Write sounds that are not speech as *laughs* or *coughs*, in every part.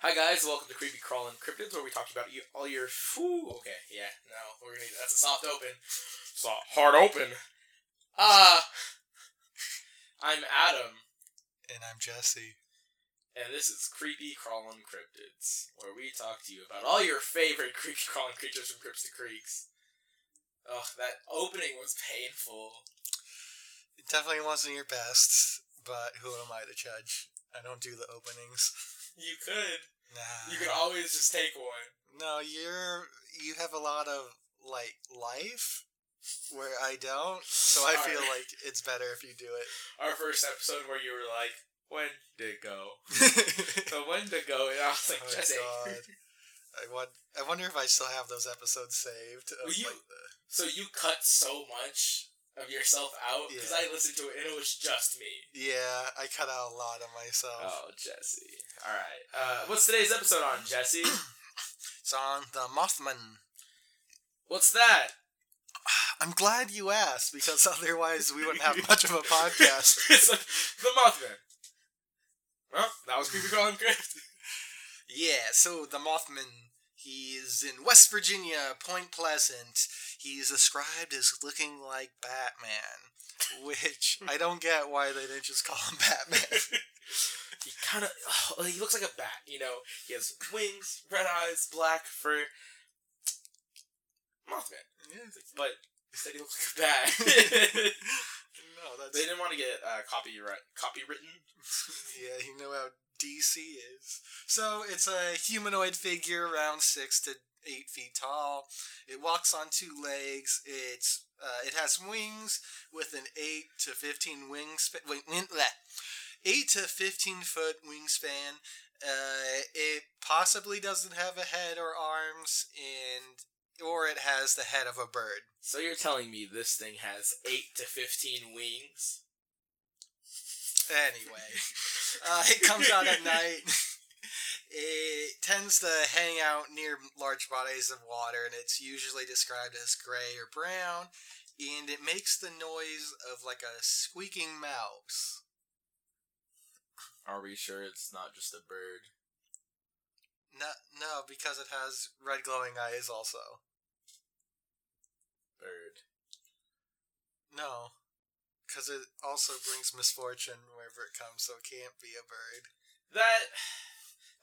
Hi guys, welcome to Creepy Crawling Cryptids, where we talk about you, all your foo. Okay, yeah, no, we're gonna. That's a soft open. Soft, hard open. Uh I'm Adam, And I'm Jesse. and this is Creepy Crawling Cryptids, where we talk to you about all your favorite *laughs* creepy crawling creatures from Crypts to Creeks. Ugh, that opening was painful. It definitely wasn't your best, but who am I to judge? I don't do the openings. You could. Nah. You could always just take one. No, you're you have a lot of like life where I don't, so I feel like it's better if you do it. Our first episode where you were like, when did go? *laughs* The when to go, and I was like, Oh, Jesse. God. I want. I wonder if I still have those episodes saved. Of, you- like, the, So you cut so much of yourself out because Yeah. I listened to it and it was just me. yeah, I cut out a lot of myself. Oh, Jesse. All right. Uh, what's today's episode on, Jesse? *coughs* It's on the Mothman. What's that? *sighs* I'm glad you asked because *laughs* otherwise we wouldn't have *laughs* much of a podcast. *laughs* it's like the Mothman. Well, that was creepy crawling crypt. Yeah, so the Mothman, he is in West Virginia, Point Pleasant. He's described as looking like Batman, which *laughs* I don't get why they didn't just call him Batman. *laughs* He kind of, oh, he looks like a bat. You know, he has wings, red eyes, black fur. Mothman, but instead he looks like a bat. *laughs* no, that's they didn't want to get uh, copyright copywritten. yeah. You know how DC is. So it's a humanoid figure around six to eight feet tall. It walks on two legs. It's uh, it has wings with an eight to fifteen wingspan. Wait, win, bleh. eight to fifteen foot wingspan. Uh, it possibly doesn't have a head or arms, and or it has the head of a bird. So you're telling me this thing has eight to fifteen wings? Anyway, uh, it comes out at night. It tends to hang out near large bodies of water, and it's usually described as gray or brown. And it makes the noise of like a squeaking mouse. Are we sure it's not just a bird? No, no, because it has red glowing eyes. Also, Bird. no, because it also brings misfortune wherever it comes, so it can't be a bird. That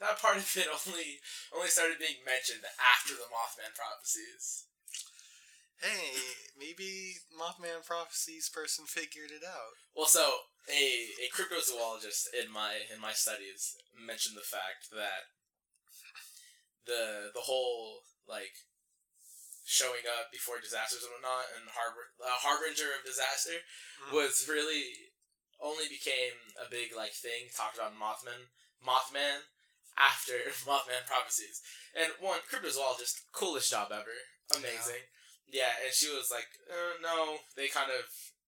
that part of it only only started being mentioned after the Mothman prophecies. Hey, maybe Mothman prophecies person figured it out. Well, so a a cryptozoologist in my in my studies mentioned the fact that the the whole like showing up before disasters and whatnot and harbor uh, harbinger of disaster Mm. was really only became a big like thing talked about in Mothman Mothman after *laughs* Mothman prophecies. And one cryptozoologist, coolest job ever, amazing. Yeah, and she was like, uh, no, they kind of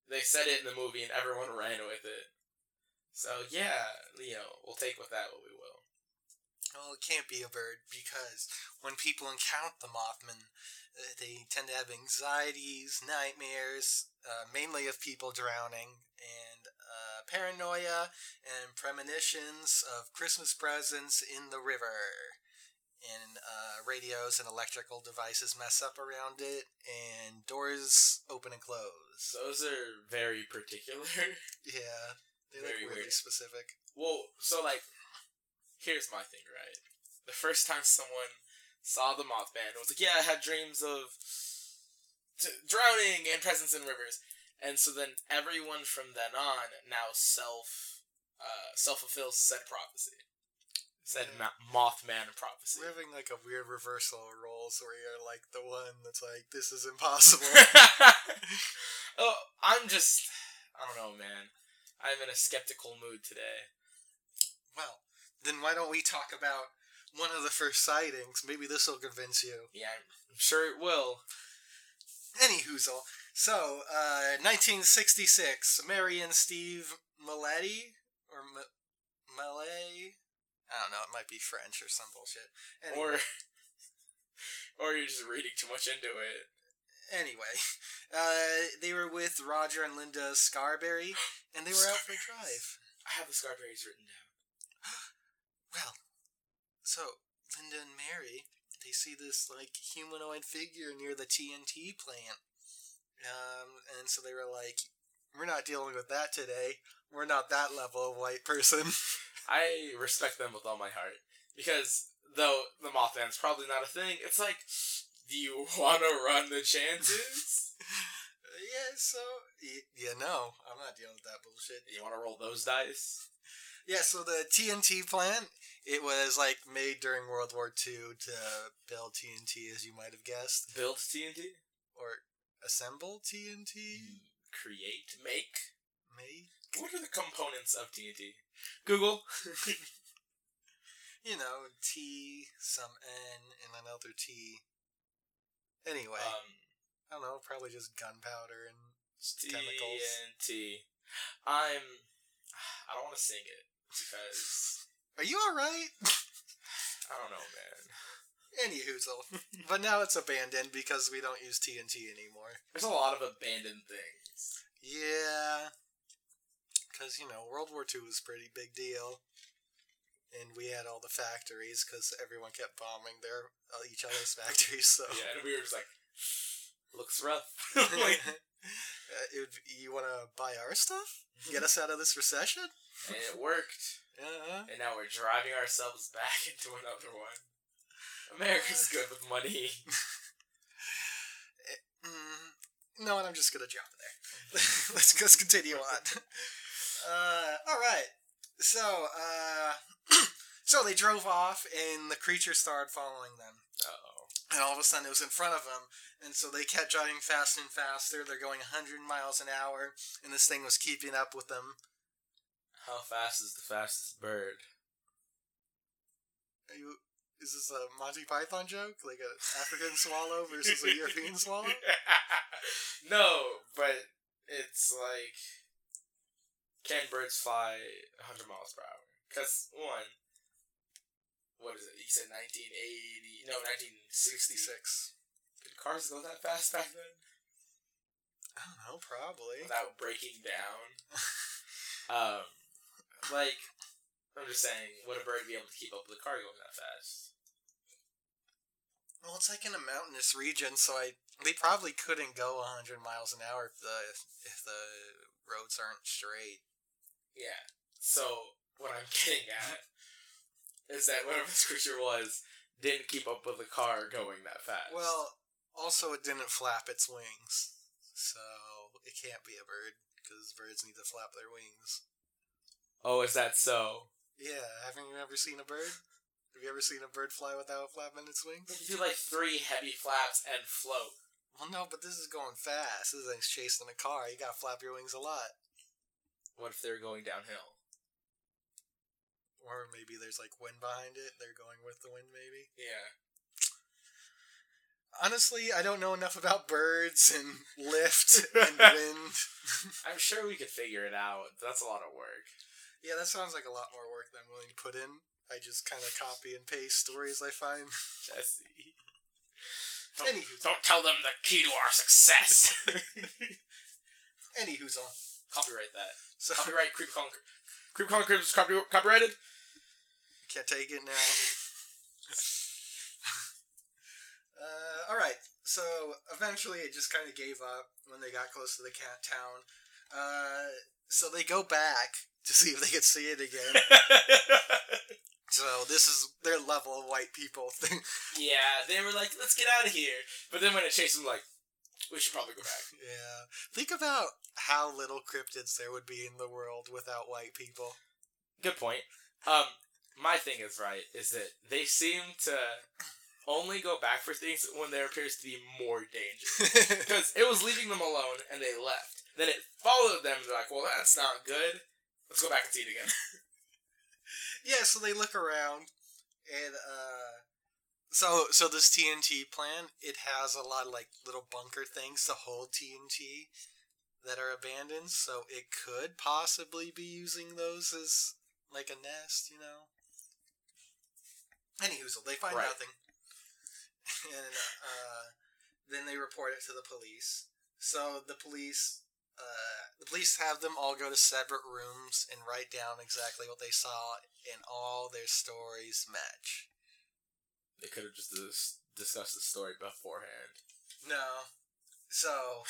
they said it in the movie and everyone ran with it. So yeah, you know, we'll take with that what we will. Well, it can't be a bird because when people encounter the Mothman, they tend to have anxieties, nightmares, uh, mainly of people drowning, and uh, paranoia and premonitions of Christmas presents in the river. And uh, radios and electrical devices mess up around it, and doors open and close. Those are very particular. *laughs* yeah, they Very look really weird. specific. well, so like, here's my thing, right? The first time someone saw the Mothman, it was like, yeah, I had dreams of t- drowning and presents in rivers, and so then everyone from then on now self uh, self fulfills said prophecy, said Yeah. Mothman prophecy. We're having like a weird reversal of roles where you're like the one that's like, this is impossible. *laughs* *laughs* oh, I'm just I don't know, man. I'm in a skeptical mood today. well, then why don't we talk about one of the first sightings? Maybe this will convince you. Yeah, I'm sure it will. Any hoozle. So, uh, 1966, Mary and Steve Maletti, or M- Malay? I don't know, it might be French or some bullshit. Anyway. Or *laughs* or you're just reading too much into it. Anyway, *laughs* uh, they were with Roger and Linda Scarberry, and they were out for a *gasps* drive. I have the Scarberries written down. *gasps* Well, so Linda and Mary, they see this like humanoid figure near the TNT plant. Um, and so they were like, "We're not dealing with that today. We're not that level of white person." *laughs* I respect them with all my heart because though the Mothman's probably not a thing, it's like, do you *laughs* want to run the chances? *laughs* yeah, so y- yeah, no, I'm not dealing with that bullshit. you want to roll those dice? Yeah, so the TNT plant, it was like made during World War II to build TNT, as you might have guessed, Build TNT, or assemble TNT. create, make. Made, What are the components of TNT? Google. *laughs* *laughs* you know, T, some N, and another T. Anyway, um, I don't know, probably just gunpowder and chemicals. TNT. I'm. I don't want to sing it because Are you alright? I don't know, man. Any hoozle. but now it's abandoned because we don't use TNT anymore. There's a lot of abandoned things. Yeah. Because, you know, World War II was a pretty big deal. And we had all the factories because everyone kept bombing their uh, each other's *laughs* factories. So Yeah, and we were just like, looks rough. *laughs* like, *laughs* it you want to buy our stuff? Get us out of this recession? and it worked. Uh-huh. And now we're driving ourselves back *laughs* into another one. America's good with money. *laughs* Mm, no, and I'm just gonna jump there. *laughs* let's let's continue on. Uh, all right. So, uh, *clears throat* so they drove off, and the creature started following them. oh. And all of a sudden, it was in front of them, and so they kept driving faster and faster. They're going 100 miles an hour, and this thing was keeping up with them. How fast is the fastest bird? Are you? Is this a Monty Python joke, like an African swallow versus a European *laughs* swallow? *laughs* no, but it's like can birds fly 100 miles per hour? Because one, what is it? You said 1980? No, 1966. 66. Did cars go that fast back then I don't know, probably. without breaking down? *laughs* um, like I'm just saying, would a bird be able to keep up with a car going that fast? Well, it's like in a mountainous region, so I they probably couldn't go 100 miles an hour if the if the roads aren't straight. Yeah. So what I'm *laughs* getting at is that whatever this creature was didn't keep up with the car going that fast. Well, also it didn't flap its wings, so it can't be a bird because birds need to flap their wings. oh, is that so? Yeah, haven't you ever seen a bird? Have you ever seen a bird fly without flapping its wings? You do like three heavy flaps and float. Well, no, but this is going fast. This thing's chasing a car. You gotta flap your wings a lot. What if they're going downhill? Or maybe there's like wind behind it. They're going with the wind, maybe. Yeah. Honestly, I don't know enough about birds and lift *laughs* and wind. I'm sure we could figure it out. That's a lot of work. yeah, that sounds like a lot more work than I'm willing to put in. I just kind of copy and paste stories I find. Jesse. *laughs* Don't, don't tell them the key to our success. *laughs* anywho's on. Copyright that. So Copyright Creep Conquer. Creep Conquer is copy- copyrighted? can't take it now. Uh, all right. So eventually, it just kind of gave up when they got close to the cat town. Uh, so they go back *laughs* to see if they could see it again. *laughs* so this is their level of white people *laughs* thing. yeah, they were like, let's get out of here. But then when it chased them, like, we should probably go back. yeah. Think about how little cryptids there would be in the world without white people. Good point. Um, my thing is right is that they seem to only go back for things when there appears to be more danger. *laughs* Because it was leaving them alone and they left. Then it followed them. They're like, well, that's not good. Let's go back and see it again. *laughs* yeah, so they look around and uh so so this TNT plant it has a lot of like little bunker things to hold TNT that are abandoned, so it could possibly be using those as like a nest, you know. Anywho, so they find Right. nothing. And uh then they report it to the police. So the police uh, the police have them all go to separate rooms and write down exactly what they saw, and all their stories match. They could have just dis- discussed the story beforehand. No. So *laughs*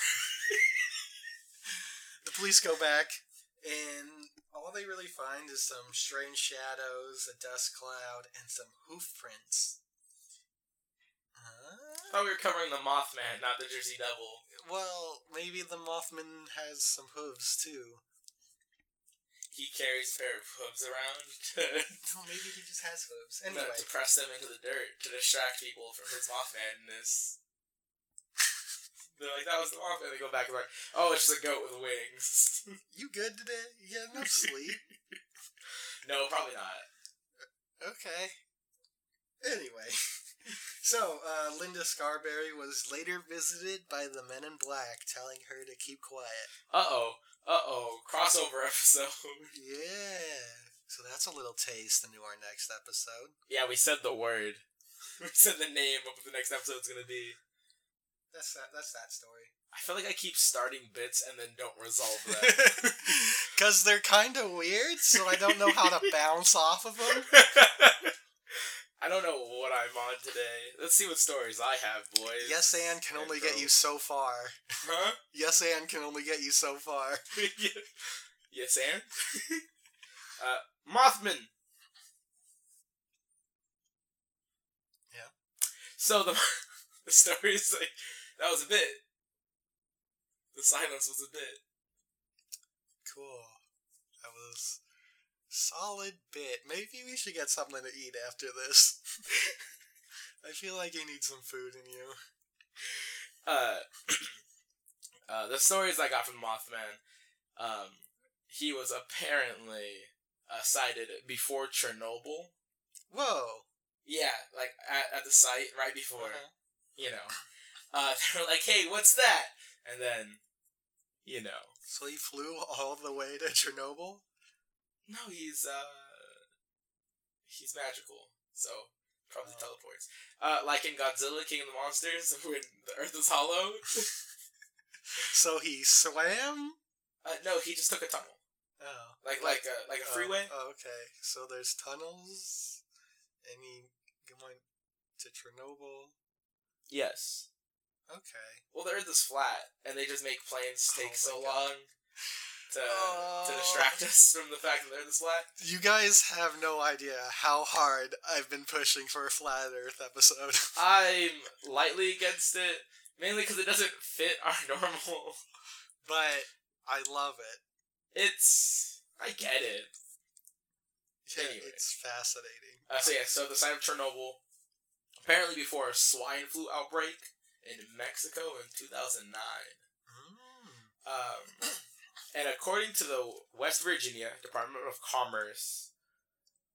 the police go back, and all they really find is some strange shadows, a dust cloud, and some hoof prints. Thought we were covering the Mothman, not the Jersey Devil. Well, maybe the Mothman has some hooves too. He carries a pair of hooves around to, *laughs* Well, maybe he just has hooves. Anyway, to press them into the dirt to distract people from his Mothmanness. They're like, that was the Mothman. They go back and like, oh, it's just a goat with wings. *laughs* you good today? You get enough sleep? *laughs* no, probably not. Okay. Anyway, so uh, Linda Scarberry was later visited by the Men in Black, telling her to keep quiet. Uh oh. Uh oh. Crossover episode. *laughs* Yeah. So that's a little taste into our next episode. yeah, we said the word. *laughs* We said the name of what the next episode's gonna be. That's that. That's that story. I feel like I keep starting bits and then don't resolve them. *laughs* Because they're kind of weird, so I don't know how to bounce off of them. I don't know what I'm on today. Let's see what stories I have, boys. Yes, and can only get you so far. Huh? *laughs* Yes, and can only get you so far. yes, *laughs* and? uh, Mothman. Yeah. So the *laughs* the story is like that was a bit. The silence was a bit. Cool. That was solid bit. Maybe we should get something to eat after this. *laughs* I feel like you need some food in you. Uh, *coughs* uh, the stories I got from Mothman, um, he was apparently uh, sighted before Chernobyl. Whoa. Yeah, like at, at the site right before, Uh-huh. you know. Uh, *laughs* they were like, "Hey, what's that?" And then, you know, So he flew all the way to Chernobyl? No, he's uh, he's magical, so probably Oh. teleports. Uh, like in Godzilla King of the Monsters, *laughs* when the Earth is hollow. *laughs* So he swam? Uh, no, he just took a tunnel, Oh. like like a like a Oh, freeway. Oh, okay. So there's tunnels, and he went to Chernobyl. Yes. Okay. Well, the Earth is flat, and they just make planes take Oh so God. long *laughs* to Oh. to distract us from the fact that the Earth is flat. You guys have no idea how hard I've been pushing for a flat Earth episode. *laughs* I'm lightly against it, mainly because it doesn't fit our *laughs* normal. but I love it. It's I get it. Yeah, Anyway. It's fascinating. Uh, so yeah, so the site of Chernobyl, apparently before a swine flu outbreak in Mexico in 2009. Mm. Um, and according to the West Virginia Department of Commerce,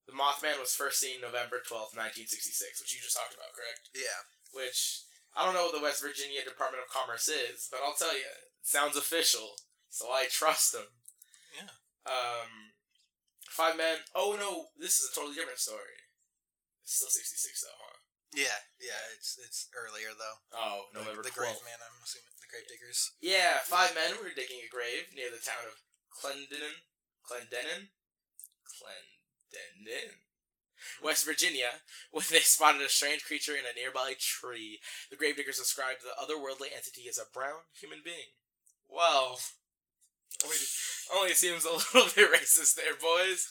the Mothman was first seen November 12th, 1966, which you just talked about, correct? Yeah. Which, I don't know what the West Virginia Department of Commerce is, but I'll tell you, it sounds official, so I trust them. Yeah. Um, five men. Oh no, this is a totally different story. It's still 66 though, huh? Yeah, yeah. It's it's earlier though. Oh, November the, the 12th. grave man. I'm assuming grave diggers. Yeah, five men were digging a grave near the town of Clendenin, Clendenin, Clendenin, West Virginia, when they spotted a strange creature in a nearby tree. The gravediggers described the otherworldly entity as a brown human being. Well, only, only seems a *laughs* little bit racist there, boys.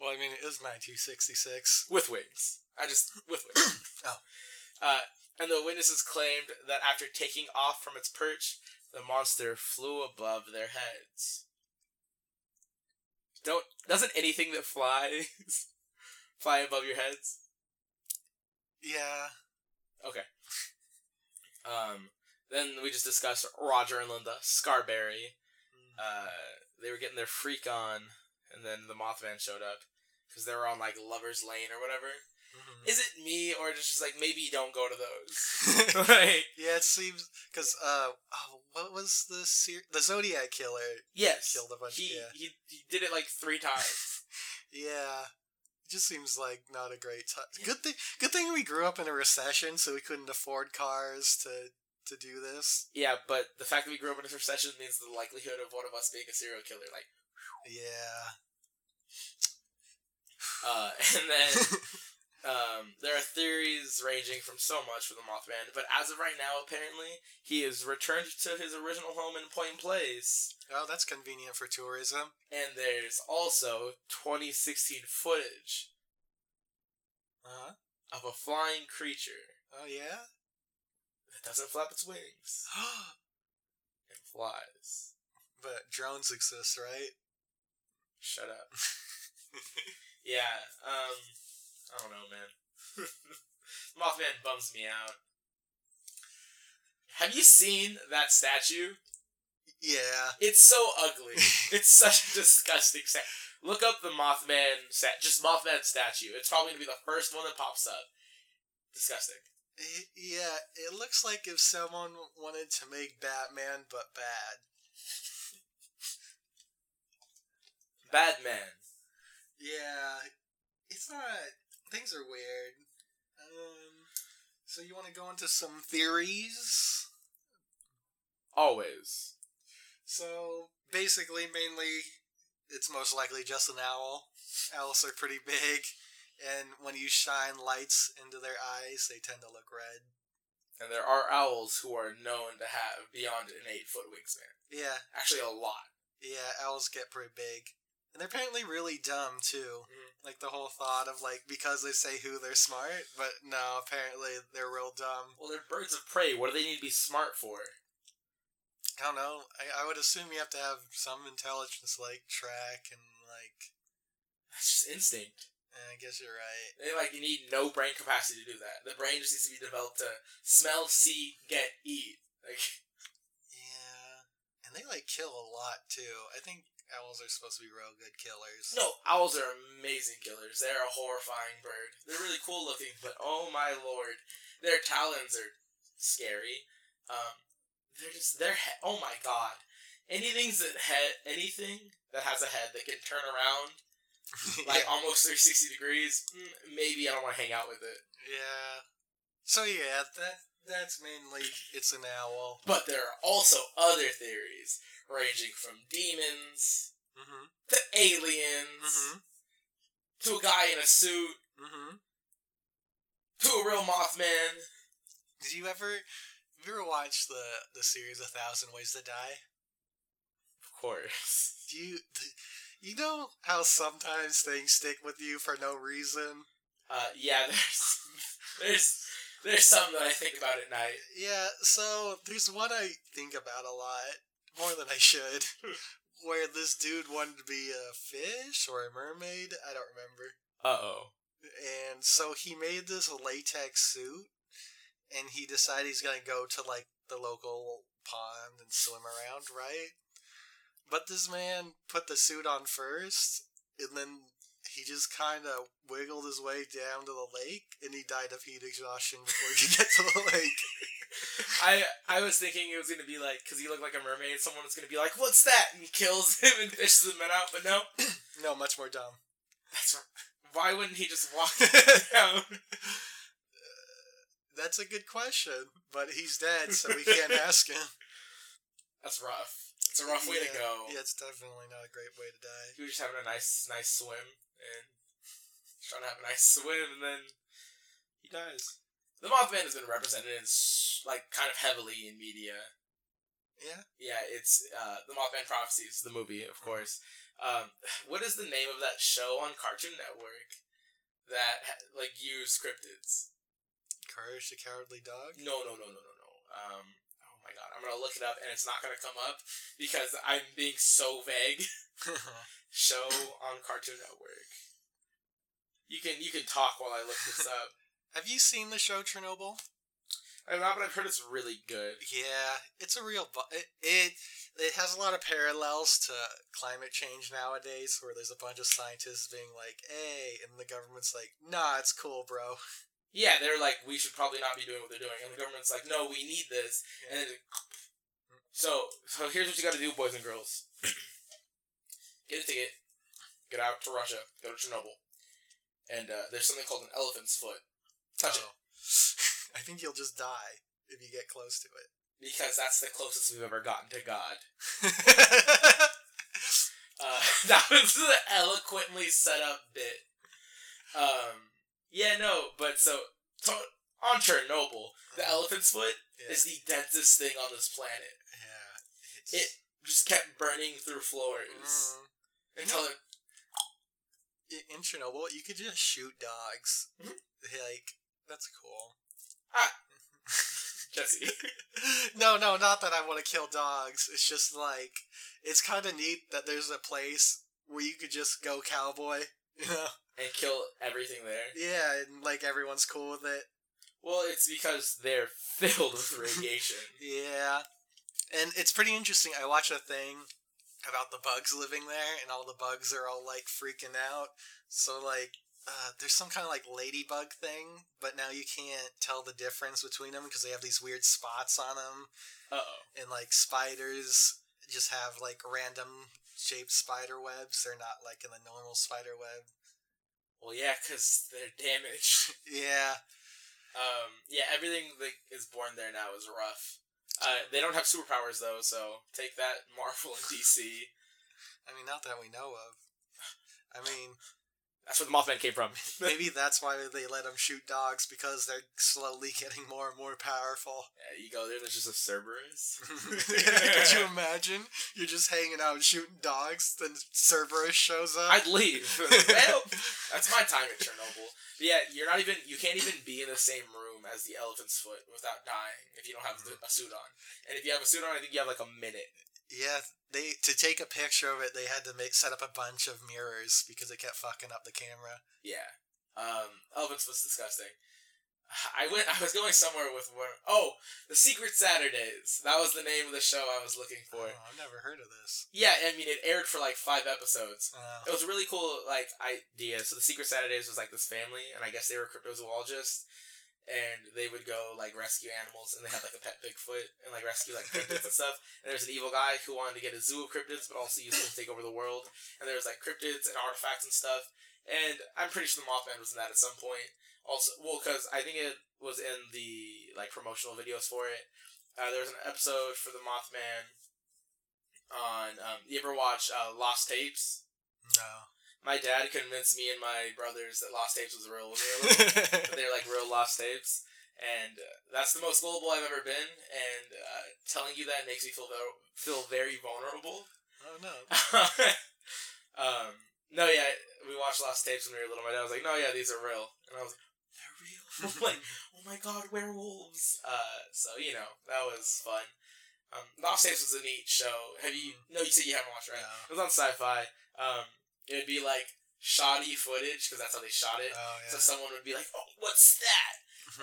Well, I mean, it is 1966. With wings. I just with wings. *coughs* Oh. Uh, and the witnesses claimed that after taking off from its perch, the monster flew above their heads. Don't doesn't anything that flies *laughs* fly above your heads? Yeah. Okay. Um. Then we just discussed Roger and Linda Scarberry. Uh, they were getting their freak on, and then the Mothman showed up because they were on like Lovers Lane or whatever. Is it me or just just like maybe don't go to those? *laughs* *laughs* right. yeah, it seems because uh, oh, what was the ser- the Zodiac killer? yes, Killed a bunch- He, yeah. he he did it like three times. *laughs* Yeah, it just seems like not a great time. Good thing, good thing we grew up in a recession, so we couldn't afford cars to to do this. yeah, but the fact that we grew up in a recession means the likelihood of one of us being a serial killer, like, Yeah. uh, and then Um, there are theories ranging from so much for the Mothman, but as of right now, apparently he is returned to his original home in Point Place. Oh, that's convenient for tourism. And there's also 2016 footage Uh huh. of a flying creature Oh yeah. that doesn't flap its wings *gasps* and flies. but drones exist, right? Shut up. *laughs* Yeah, um, I don't know, man. *laughs* Mothman bums me out. Have you seen that statue? yeah. It's so ugly. *laughs* it's such a disgusting statue. Look up the Mothman stat, just Mothman statue. It's probably gonna be the first one that pops up. Disgusting. I- Yeah, it looks like if someone wanted to make Batman but bad. Bad man. Yeah, it's not. Things are weird. Um, so you want to go into some theories? Always. So basically, mainly, it's most likely just an owl. Owls are pretty big, and when you shine lights into their eyes, they tend to look red. And there are owls who are known to have beyond an eight foot wingspan. Yeah, Actually, a lot. yeah, owls get pretty big. And they're apparently really dumb too. Mhm. Like the whole thought of like because they say who they're smart, but no, apparently they're real dumb. Well, they're birds of prey. What do they need to be smart for? I don't know. I, I would assume you have to have some intelligence like track and like That's just instinct. I guess you're right. They like you need no brain capacity to do that. The brain just needs to be developed to smell, see, get, eat. Like *laughs* Yeah. And they like kill a lot too. I think owls are supposed to be real good killers. no, owls are amazing killers. They're a horrifying bird. They're really cool looking, but oh my lord, their talons are scary. Um, they're just they're he- oh my god. Anything's that head anything that has a head that can turn around *laughs* like almost 360 degrees, mm, maybe I don't want to hang out with it. yeah. So yeah, that that's mainly it's an owl. But there are also other theories ranging from demons Mm-hmm. to aliens Mm-hmm. to a guy in a suit Mm-hmm. to a real Mothman. Did you ever have you ever watched the the series A Thousand Ways to Die? Of course. Do you you know how sometimes things stick with you for no reason? Uh, yeah, *laughs* there's there's there's some that I think about at night. Yeah, so there's one I think about a lot, more than I should. *laughs* where this dude wanted to be a fish or a mermaid, I don't remember. Uh oh. And so he made this latex suit and he decided he's gonna go to like the local pond and swim around, right? But this man put the suit on first and then he just kind of wiggled his way down to the lake and he died of heat exhaustion before he could get to the lake. *laughs* *laughs* I I was thinking it was gonna be like because he looked like a mermaid. Someone was gonna be like, "What's that?" and he kills *laughs* him and fishes him out. But no, *clears throat* no, much more dumb. that's. Why wouldn't he just walk *laughs* down? Uh, that's a good question, but he's dead, so we can't *laughs* ask him. That's rough. It's a rough way to go. Yeah, it's definitely not a great way to die. He was just having a nice, nice swim and trying to have a nice swim, and then he dies. The Mothman has been represented in like kind of heavily in media. Yeah. Yeah, it's uh, the Mothman Prophecies, the movie, of course. Um, what is the name of that show on Cartoon Network that like used cryptids? Courage the Cowardly Dog? No, no, no, no, no, no. Um, oh my god, I'm gonna look it up and it's not gonna come up because I'm being so vague. *laughs* *laughs* show on Cartoon Network. You can you can talk while I look this up. Have you seen the show Chernobyl? I'm not, but I've heard it's really good. Yeah, it's a real. Bu- it, it it has a lot of parallels to climate change nowadays, where there's a bunch of scientists being like, "Hey," and the government's like, "Nah, it's cool, bro." Yeah, they're like, we should probably not be doing what they're doing, and the government's like, no, we need this. And then, so so here's what you got to do, boys and girls. *clears throat* Get a ticket, get out to Russia, go to Chernobyl, and uh, there's something called an elephant's foot. Touch Oh. *laughs* I think you'll just die if you get close to it because that's the closest we've ever gotten to God. *laughs* Uh, *laughs* that was the eloquently set up bit. Um, Yeah, no, but so to, on Chernobyl, the Uh, elephant's foot yeah. is the densest thing on this planet. yeah. It just kept burning through floors Mm. until it. In Chernobyl, you could just shoot dogs. Mhm. Like that's cool. *laughs* Jesse. *laughs* no, no, not that I want to kill dogs. It's just like it's kind of neat that there's a place where you could just go cowboy. You know? and kill everything there. Yeah, and like everyone's cool with it. Well, it's because they're *laughs* filled with radiation. Yeah, and it's pretty interesting. I watched a thing about the bugs living there, and all the bugs are all like freaking out. So like, uh, there's some kind of like ladybug thing, but now you can't tell the difference between them because they have these weird spots on them, Uh oh. and like spiders just have like random shaped spider webs. They're not like in the normal spider web. Well, yeah, because they're damaged. *laughs* Yeah, Um, yeah, everything that is born there now is rough. Uh, they don't have superpowers though, so take that, *laughs* Marvel and DC. I mean, not that we know of. I mean, That's where the Mothman came from. *laughs* maybe that's why they let them shoot dogs because they're slowly getting more and more powerful. yeah, you go there, there's just a Cerberus. *laughs* *laughs* Could you imagine? You're just hanging out shooting dogs, then Cerberus shows up. I'd leave. well, that's my time at Chernobyl. But yeah, you're not even. You can't even be in the same room as the elephant's foot without dying if you don't have the, a suit on. And if you have a suit on, I think you have like a minute. Yeah, they to take a picture of it, they had to make set up a bunch of mirrors because it kept fucking up the camera. Yeah. Um, elephant's foot's disgusting. I went. I was going somewhere with where. Oh, the Secret Saturdays. That was the name of the show I was looking for. Oh, I've never heard of this. Yeah, I mean it aired for like five episodes. Uh, It was a really cool like idea. So the Secret Saturdays was like this family, and I guess they were cryptozoologists, and they would go like rescue animals, and they had like a pet Bigfoot and like rescue like cryptids and stuff. And there's an evil guy who wanted to get a zoo of cryptids, but also used them to take over the world. And there was like cryptids and artifacts and stuff. And I'm pretty sure the Mothman was in that at some point. Also, well, because I think it was in the like promotional videos for it. Uh, there was an episode for the Mothman on. Um, you ever watch uh, Lost Tapes? no. My dad convinced me and my brothers that Lost Tapes was real when *laughs* we were little. they're like real Lost Tapes, and uh, that's the most gullible I've ever been. And uh, telling you that makes me feel very, feel very vulnerable. oh no. *laughs* um, no, yeah, we watched Lost Tapes when we were little. My dad was like, "No, yeah, these are real," and I was like, "They're real." *laughs* I'm like, "Oh my god, werewolves!" Uh, so you know that was fun. Um, Lost Tapes was a neat show. Have you? No, you said you haven't watched it, right? No. It was on Sci-Fi. Um, it would be like shoddy footage because that's how they shot it. Oh So someone would be like, "Oh, what's that?"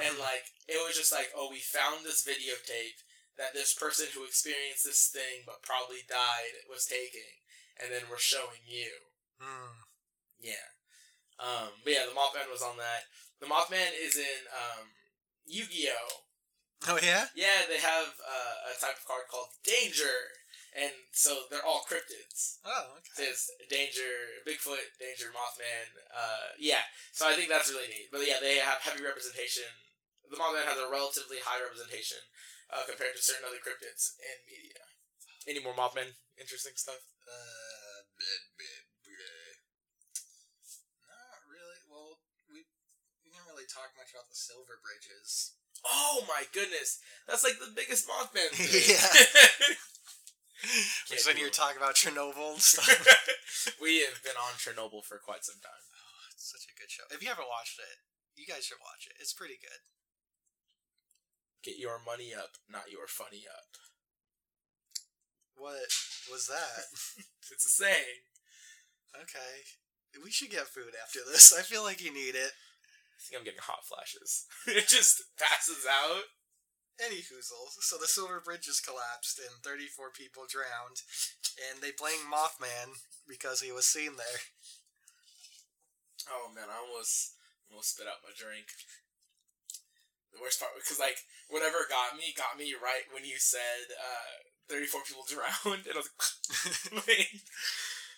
and like it was just like, "Oh, we found this videotape that this person who experienced this thing but probably died was taking, and then we're showing you." Hmm. Yeah. Um, but yeah, the Mothman was on that. The Mothman is in um, Yu-Gi-Oh. Oh yeah. Yeah, they have uh, a type of card called Danger, and so they're all cryptids. Oh okay. There's Danger, Bigfoot, Danger, Mothman. Uh, yeah, so I think that's really neat. But yeah, they have heavy representation. The Mothman has a relatively high representation uh, compared to certain other cryptids in media. Any more Mothman interesting stuff? Uh, bleh, bleh, bleh. Not really. Well, we we didn't really talk much about the silver bridges. Oh my goodness, that's like the biggest Mothman *laughs* thing. Yeah. *laughs* Just when you're talking about Chernobyl and stuff. *laughs* we have been on Chernobyl for quite some time. oh, it's such a good show. If you haven't watched it, you guys should watch it. It's pretty good. Get your money up, not your funny up. What was that? *laughs* It's a saying. okay. We should get food after this. I feel like you need it. I think I'm getting hot flashes. *laughs* it just passes out. Any hoozle. So the Silver Bridge just collapsed and 34 people drowned. And they blame Mothman because he was seen there. Oh man, I almost almost spit out my drink. The worst part because like whatever got me got me right when you said uh, thirty four people *laughs* drowned, and I was like, *laughs* *laughs* wait.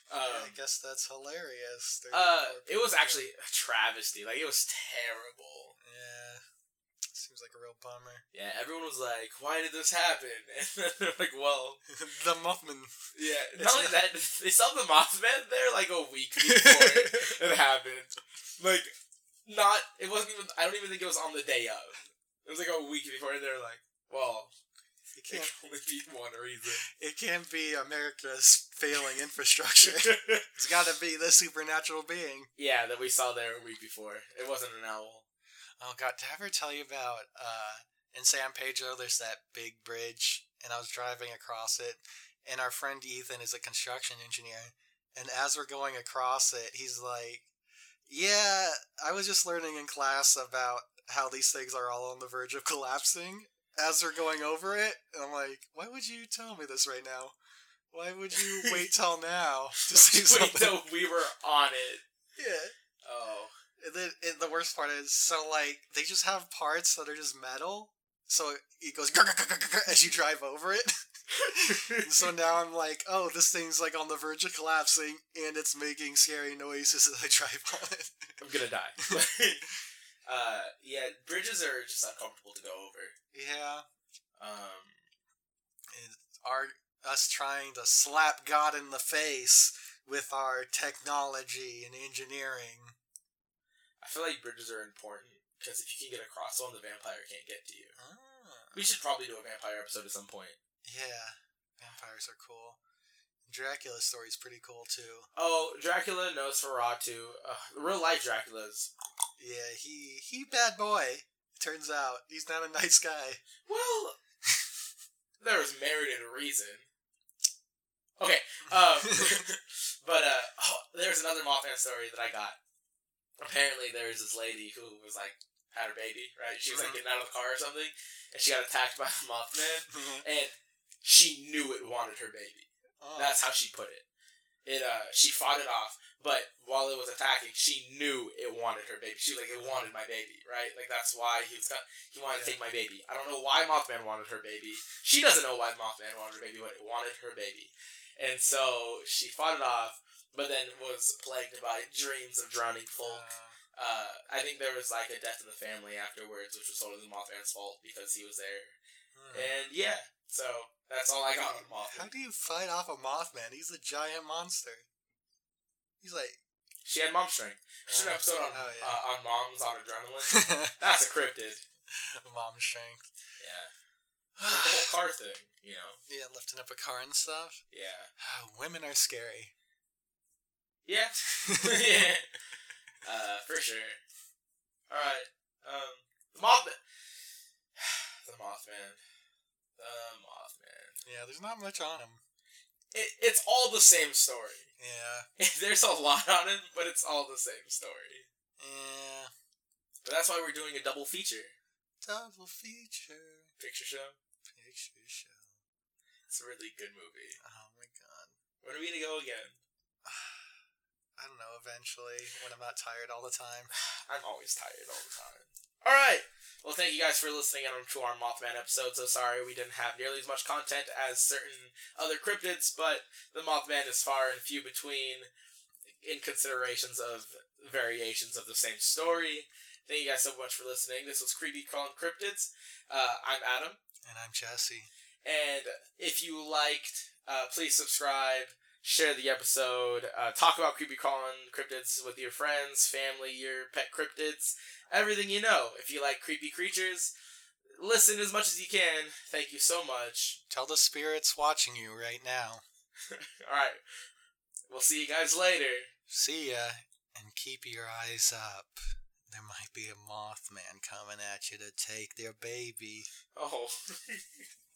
Um, I guess that's hilarious. uh, it was actually a travesty. Like it was terrible. Seems like a real bummer. Yeah, everyone was like, "Why did this happen?" *laughs* And then they're like, "Well, *laughs* the Mothman. yeah." It's *laughs* Not only not- that, they saw the Mothman there like a week before it happened. Like not. It wasn't even. I don't even think it was on the day of. It was like a week before, and they're like, "Well, It it can't. can only be one reason." It can't be America's failing infrastructure. it's got to be the supernatural being. yeah, that we saw there a week before. It wasn't an owl. Oh God, did I ever tell you about uh, in San Pedro? There's that big bridge, and I was driving across it, and our friend Ethan is a construction engineer, and as we're going across it, he's like, "Yeah, I was just learning in class about how these things are all on the verge of *laughs* collapsing." As we're going over it, and I'm like, "Why would you tell me this right now? Why would you wait *laughs* till now to say Wait, something?" we were on it. *laughs* Yeah. Oh, And then and the worst part is, so like they just have parts that are just metal, so it goes grr, grr, grr, grr, grr, as you drive over it. *laughs* So now I'm like, oh, this thing's like on the verge of collapsing, and it's making scary noises as I drive on it. I'm gonna die. *laughs* *laughs* uh, yeah, bridges are just uncomfortable to go over. Yeah, Um, our us trying to slap God in the face with our technology and engineering. I feel like bridges are important because if you can get across one, the vampire can't get to you. Ah, We should probably do a vampire episode at some point. yeah, vampires are cool. Dracula's story's pretty cool too. Oh, Dracula, knows Nosferatu, uh, real life Dracula's. Yeah, he he bad boy. Turns out he's not a nice guy. Well, *laughs* there was merit and reason. Okay, um, *laughs* *laughs* but uh, oh, there's another Mothman story that I got. Apparently, there was this lady who was like had her baby, right? She was like Mhm. getting out of the car or something, and she got attacked by a Mothman, and she knew it wanted her baby. Oh. That's how she put it. It uh, she fought it off, but while it was attacking, she knew it wanted her baby. She was like, it wanted my baby, right? Like that's why he was got, he wanted to take my baby. I don't know why Mothman wanted her baby. She doesn't know why Mothman wanted her baby, but it wanted her baby. And so she fought it off, but then was plagued by dreams of drowning folk. Uh, I think there was like a death in the family afterwards, which was totally the Mothman's fault because he was there. hmm. And yeah, so that's all I got on How do you fight off a Mothman? He's a giant monster. He's like She had mom strength. She did an episode on Oh, yeah. uh, on moms on adrenaline. *laughs* That's a cryptid. *laughs* mom strength. Yeah, the whole car thing. You know. *sighs* yeah, lifting up a car and stuff. Yeah. *sighs* Women are scary. Yeah. *laughs* yeah. Uh, for sure. All right. Um, the Mothman. *sighs* the Mothman. The Mothman. Yeah, there's not much on him. It, it's all the same story. Yeah. *laughs* There's a lot on it, but it's all the same story. Yeah. But that's why we're doing a double feature Double feature. picture show. Picture show. It's a really good movie. Oh my god. When are we gonna go again? I don't know, eventually, when I'm not tired all the time. *sighs* I'm always tired all the time. All right. Well, thank you guys for listening in to our Mothman episode. So sorry we didn't have nearly as much content as certain other cryptids, but the Mothman is far and few between in considerations of variations of the same story. Thank you guys so much for listening. This was Creepy Crawling Cryptids. Uh, I'm Adam. And I'm Jesse. And if you liked, uh, please subscribe, share the episode, uh, talk about creepy crawling cryptids with your friends, family, your pet cryptids, everything you know. If you like creepy creatures, listen as much as you can. Thank you so much. Tell the spirits watching you right now. *laughs* All right. We'll see you guys later. See ya, and keep your eyes up. There might be a Mothman coming at you to take their baby. Oh. *laughs*